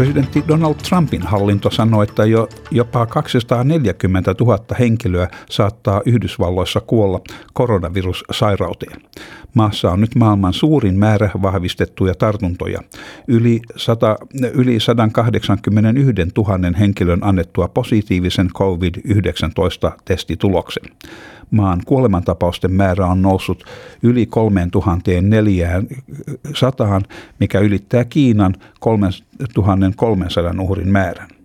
Presidentti Donald Trumpin hallinto sanoi, että jo jopa 240 000 henkilöä saattaa Yhdysvalloissa kuolla koronavirussairauteen. Maassa on nyt maailman suurin määrä vahvistettuja tartuntoja, yli, 100, yli 181 000 henkilön annettua positiivisen COVID-19-testituloksen maan kuolemantapausten määrä on noussut yli 3400, mikä ylittää Kiinan 3300 uhrin määrän.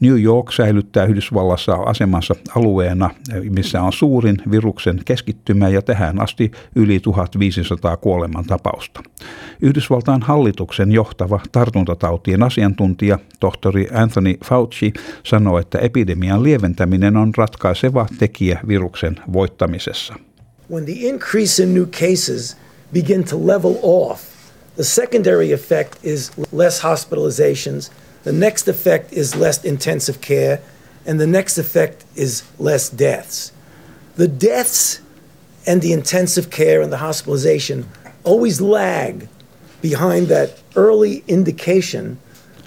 New York säilyttää Yhdysvallassa asemansa alueena, missä on suurin viruksen keskittymä ja tähän asti yli 1500 kuolemantapausta. Yhdysvaltain hallituksen johtava tartuntatautien asiantuntija, tohtori Anthony Fauci, sanoi, että epidemian lieventäminen on ratkaiseva tekijä viruksen voittamisessa. When the increase in new cases begin to level off, the secondary effect is less hospitalizations – The next effect is less intensive care, and the next effect is less deaths. The deaths and the intensive care and the hospitalization always lag behind that early indication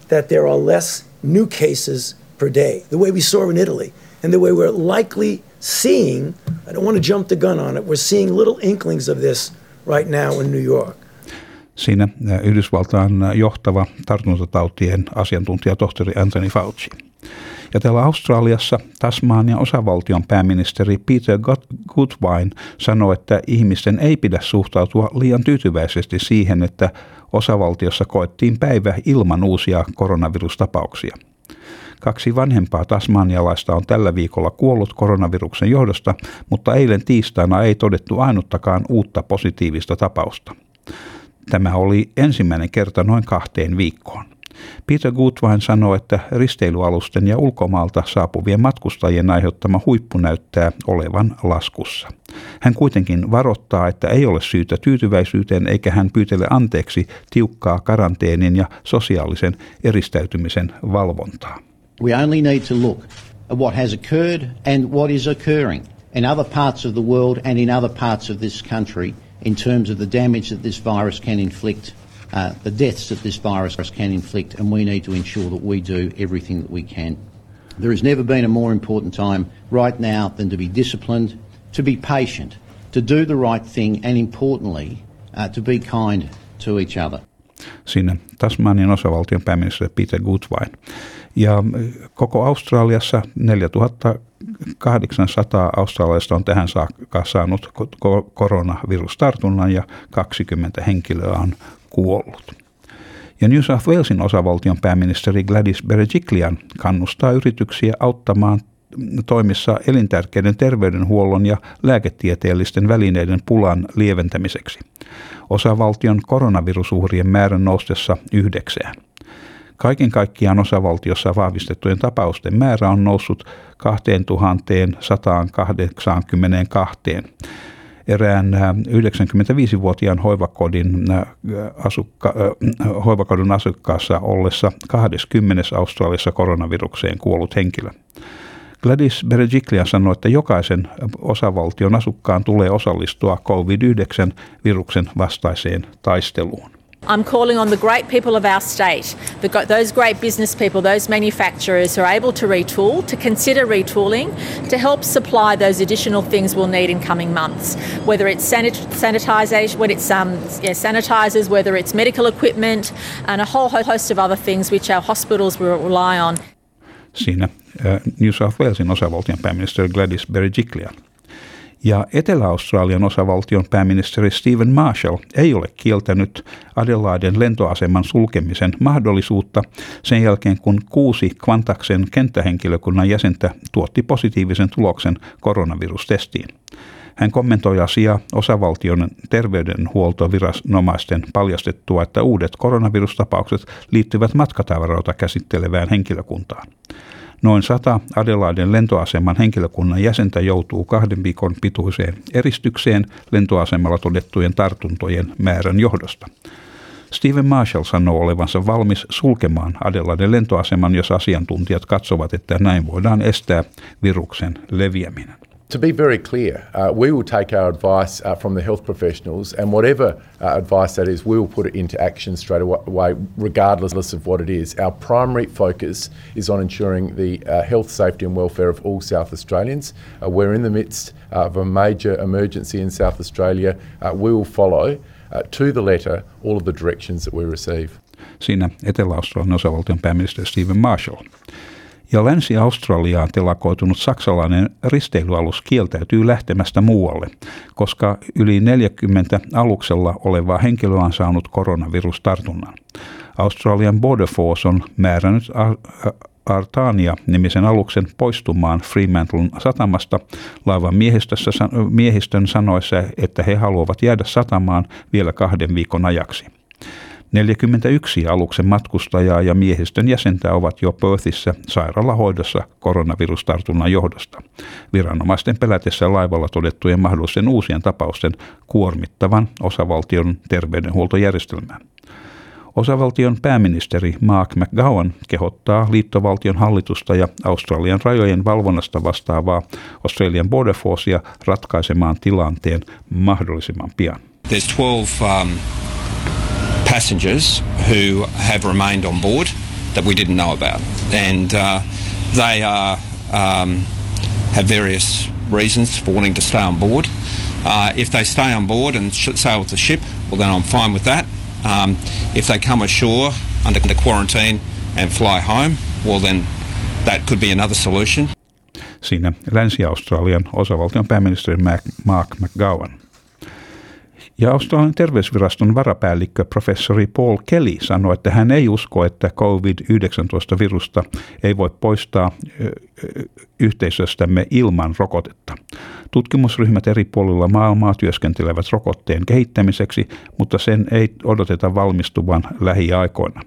that there are less new cases per day, the way we saw in Italy, and the way we're likely seeing. I don't want to jump the gun on it. We're seeing little inklings of this right now in New York. Siinä Yhdysvaltain johtava tartuntatautien asiantuntija tohtori Anthony Fauci. Ja täällä Australiassa Tasmanian osavaltion pääministeri Peter Goodwine sanoi, että ihmisten ei pidä suhtautua liian tyytyväisesti siihen, että osavaltiossa koettiin päivä ilman uusia koronavirustapauksia. Kaksi vanhempaa tasmanialaista on tällä viikolla kuollut koronaviruksen johdosta, mutta eilen tiistaina ei todettu ainuttakaan uutta positiivista tapausta. Tämä oli ensimmäinen kerta noin kahteen viikkoon. Peter Goodwine sanoi, että risteilyalusten ja ulkomaalta saapuvien matkustajien aiheuttama huippu näyttää olevan laskussa. Hän kuitenkin varoittaa, että ei ole syytä tyytyväisyyteen eikä hän pyytele anteeksi tiukkaa karanteenin ja sosiaalisen eristäytymisen valvontaa. We only need to look at what has occurred and what is occurring in other parts of the world and in other parts of this country – in terms of the damage that this virus can inflict, uh, the deaths that this virus can inflict, and we need to ensure that we do everything that we can. There has never been a more important time right now than to be disciplined, to be patient, to do the right thing, and importantly, uh, to be kind to each other. Siinä Tasmanian osavaltion pääministeri Peter Goodwine. Ja koko Australiassa 4800 australialaista on tähän saakka saanut koronavirustartunnan ja 20 henkilöä on kuollut. Ja New South Walesin osavaltion pääministeri Gladys Berejiklian kannustaa yrityksiä auttamaan toimissa elintärkeiden terveydenhuollon ja lääketieteellisten välineiden pulan lieventämiseksi. Osavaltion koronavirusuhrien määrän noustessa yhdeksään. Kaiken kaikkiaan osavaltiossa vahvistettujen tapausten määrä on noussut 2182. Erään 95-vuotiaan hoivakodin asukka, hoivakodin asukkaassa ollessa 20. Australiassa koronavirukseen kuollut henkilö. Gladys Berejiklian sanoi, että jokaisen osavaltion asukkaan tulee osallistua COVID-19-viruksen vastaiseen taisteluun. I'm calling on the great people of our state, the, those great business people, those manufacturers who are able to retool, to consider retooling to help supply those additional things we'll need in coming months. Whether it's sanitisation, when it's um, yeah, sanitizers, whether it's medical equipment, and a whole host of other things which our hospitals will rely on. Siinä uh, New South Walesin osavaltion pääministeri Gladys Berejiklian. Ja Etelä-Australian osavaltion pääministeri Stephen Marshall ei ole kieltänyt Adelaiden lentoaseman sulkemisen mahdollisuutta sen jälkeen, kun kuusi Kvantaksen kenttähenkilökunnan jäsentä tuotti positiivisen tuloksen koronavirustestiin. Hän kommentoi asiaa osavaltion terveydenhuoltoviranomaisten paljastettua, että uudet koronavirustapaukset liittyvät matkatavaroita käsittelevään henkilökuntaan. Noin sata Adelaiden lentoaseman henkilökunnan jäsentä joutuu kahden viikon pituiseen eristykseen lentoasemalla todettujen tartuntojen määrän johdosta. Steven Marshall sanoo olevansa valmis sulkemaan Adelaiden lentoaseman, jos asiantuntijat katsovat, että näin voidaan estää viruksen leviäminen. To be very clear, uh, we will take our advice uh, from the health professionals, and whatever uh, advice that is, we will put it into action straight away, regardless of what it is. Our primary focus is on ensuring the uh, health, safety, and welfare of all South Australians. Uh, we're in the midst of a major emergency in South Australia. Uh, we will follow uh, to the letter all of the directions that we receive. Siinä Etelä-Australian osavaltion pääministeri Stephen Marshall. Ja Länsi-Australiaan telakoitunut saksalainen risteilyalus kieltäytyy lähtemästä muualle, koska yli 40 aluksella olevaa henkilöä on saanut koronavirustartunnan. Australian Border Force on määrännyt Artania-nimisen aluksen poistumaan Fremantlen satamasta laivan miehistön sanoessa, että he haluavat jäädä satamaan vielä kahden viikon ajaksi. 41 aluksen matkustajaa ja miehistön jäsentä ovat jo Perthissä sairaalahoidossa koronavirustartunnan johdosta. Viranomaisten pelätessä laivalla todettujen mahdollisen uusien tapausten kuormittavan osavaltion terveydenhuoltojärjestelmään. Osavaltion pääministeri Mark McGowan kehottaa liittovaltion hallitusta ja Australian rajojen valvonnasta vastaavaa Australian Border Forcea ratkaisemaan tilanteen mahdollisimman pian. There's 12 um, passengers who have remained on board that we didn't know about, and uh, they are um, have various reasons for wanting to stay on board. Uh, if they stay on board and sail with the ship, well, then I'm fine with that. Um, if they come ashore under, under quarantine and fly home, well then that could be another solution. Siinä Länsi-Australian osavaltion pääministeri Mark McGowan. Ja Australian terveysviraston varapäällikkö professori Paul Kelly sanoi, että hän ei usko, että COVID-19-virusta ei voi poistaa yhteisöstämme ilman rokotetta. Tutkimusryhmät eri puolilla maailmaa työskentelevät rokotteen kehittämiseksi, mutta sen ei odoteta valmistuvan lähiaikoina.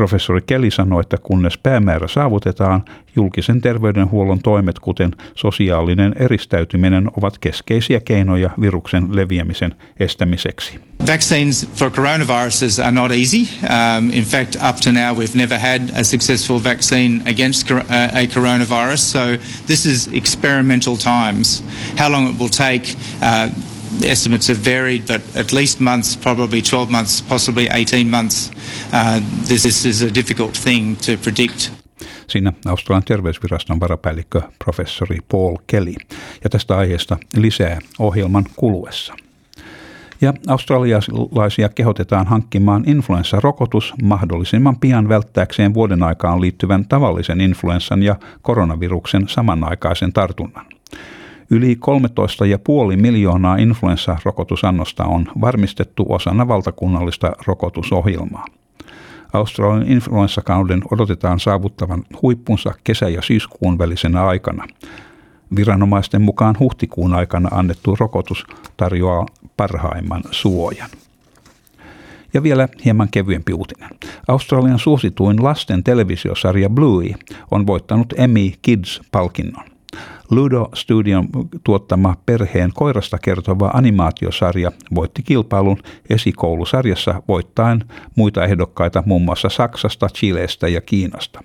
Professori Kelly sanoi, että kunnes päämäärä saavutetaan, julkisen terveydenhuollon toimet, kuten sosiaalinen eristäytyminen, ovat keskeisiä keinoja viruksen leviämisen estämiseksi. Vaccines for coronaviruses are not easy. Um, in fact, up to now, we've never had a successful vaccine against uh, a coronavirus. So this is experimental times. How long it will take, uh, estimates have varied, but at least months, probably 12 months, possibly 18 months. Uh, this, this is a difficult thing to predict. Siinä Australian terveysviraston varapäällikkö professori Paul Kelly. Ja tästä aiheesta lisää ohjelman kuluessa. Ja australialaisia kehotetaan hankkimaan influenssarokotus mahdollisimman pian välttääkseen vuoden aikaan liittyvän tavallisen influenssan ja koronaviruksen samanaikaisen tartunnan. Yli 13,5 miljoonaa influenssarokotusannosta on varmistettu osana valtakunnallista rokotusohjelmaa. Australian influenssakauden odotetaan saavuttavan huippunsa kesä- ja syyskuun välisenä aikana. Viranomaisten mukaan huhtikuun aikana annettu rokotus tarjoaa parhaimman suojan. Ja vielä hieman kevyempi uutinen. Australian suosituin lasten televisiosarja Bluey on voittanut Emmy Kids-palkinnon. Ludo Studion tuottama perheen koirasta kertova animaatiosarja voitti kilpailun esikoulusarjassa voittaen muita ehdokkaita muun muassa Saksasta, Chilestä ja Kiinasta.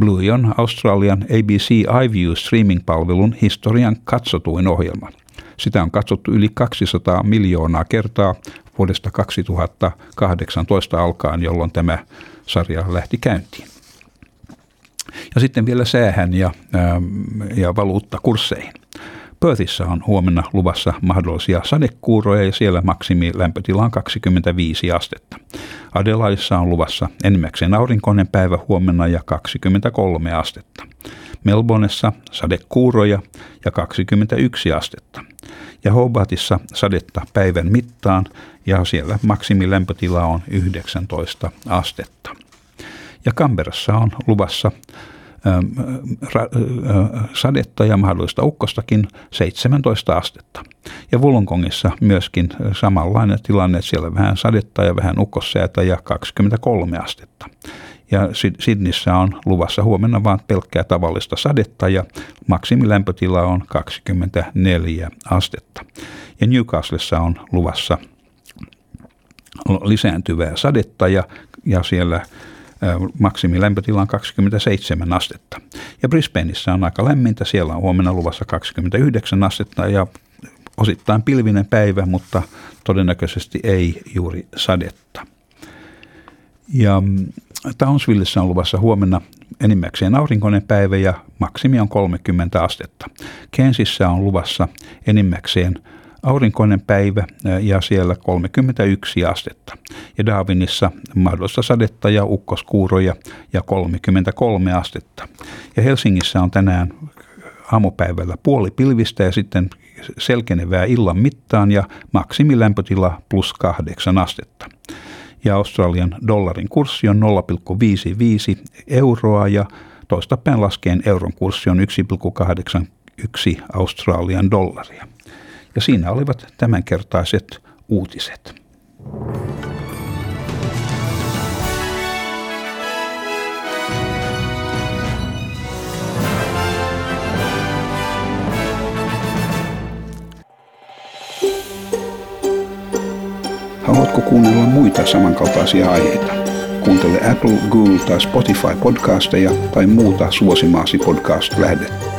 Bluey on Australian ABC iView streaming-palvelun historian katsotuin ohjelma. Sitä on katsottu yli 200 miljoonaa kertaa vuodesta 2018 alkaen, jolloin tämä sarja lähti käyntiin. Ja sitten vielä säähän ja, ähm, ja valuuttakursseihin. Perthissä on huomenna luvassa mahdollisia sadekuuroja ja siellä maksimi lämpötila on 25 astetta. Adelaissa on luvassa enimmäkseen aurinkoinen päivä huomenna ja 23 astetta. Melbourneessa sadekuuroja ja 21 astetta. Ja Hobartissa sadetta päivän mittaan ja siellä maksimilämpötila on 19 astetta. Ja Kamberassa on luvassa ähm, äh, sadetta ja mahdollista ukkostakin 17 astetta. Ja Wollongongissa myöskin samanlainen tilanne, että siellä vähän sadetta ja vähän ukkossäätä ja 23 astetta. Ja Sydnissä on luvassa huomenna vain pelkkää tavallista sadetta ja maksimilämpötila on 24 astetta. Ja Newcastlessa on luvassa lisääntyvää sadetta ja, ja siellä maksimilämpötila on 27 astetta. Ja Brisbaneissa on aika lämmintä, siellä on huomenna luvassa 29 astetta ja osittain pilvinen päivä, mutta todennäköisesti ei juuri sadetta. Ja mm, Townsvillessä on luvassa huomenna enimmäkseen aurinkoinen päivä ja maksimi on 30 astetta. Kensissä on luvassa enimmäkseen aurinkoinen päivä ja siellä 31 astetta. Ja Darwinissa mahdollista sadetta ja ukkoskuuroja ja 33 astetta. Ja Helsingissä on tänään aamupäivällä puoli pilvistä ja sitten selkenevää illan mittaan ja maksimilämpötila plus kahdeksan astetta. Ja Australian dollarin kurssi on 0,55 euroa ja toistapäin laskeen euron kurssi on 1,81 Australian dollaria. Ja siinä olivat tämänkertaiset uutiset. Haluatko kuunnella muita samankaltaisia aiheita? Kuuntele Apple, Google tai Spotify podcasteja tai muuta suosimaasi podcast-lähdettä.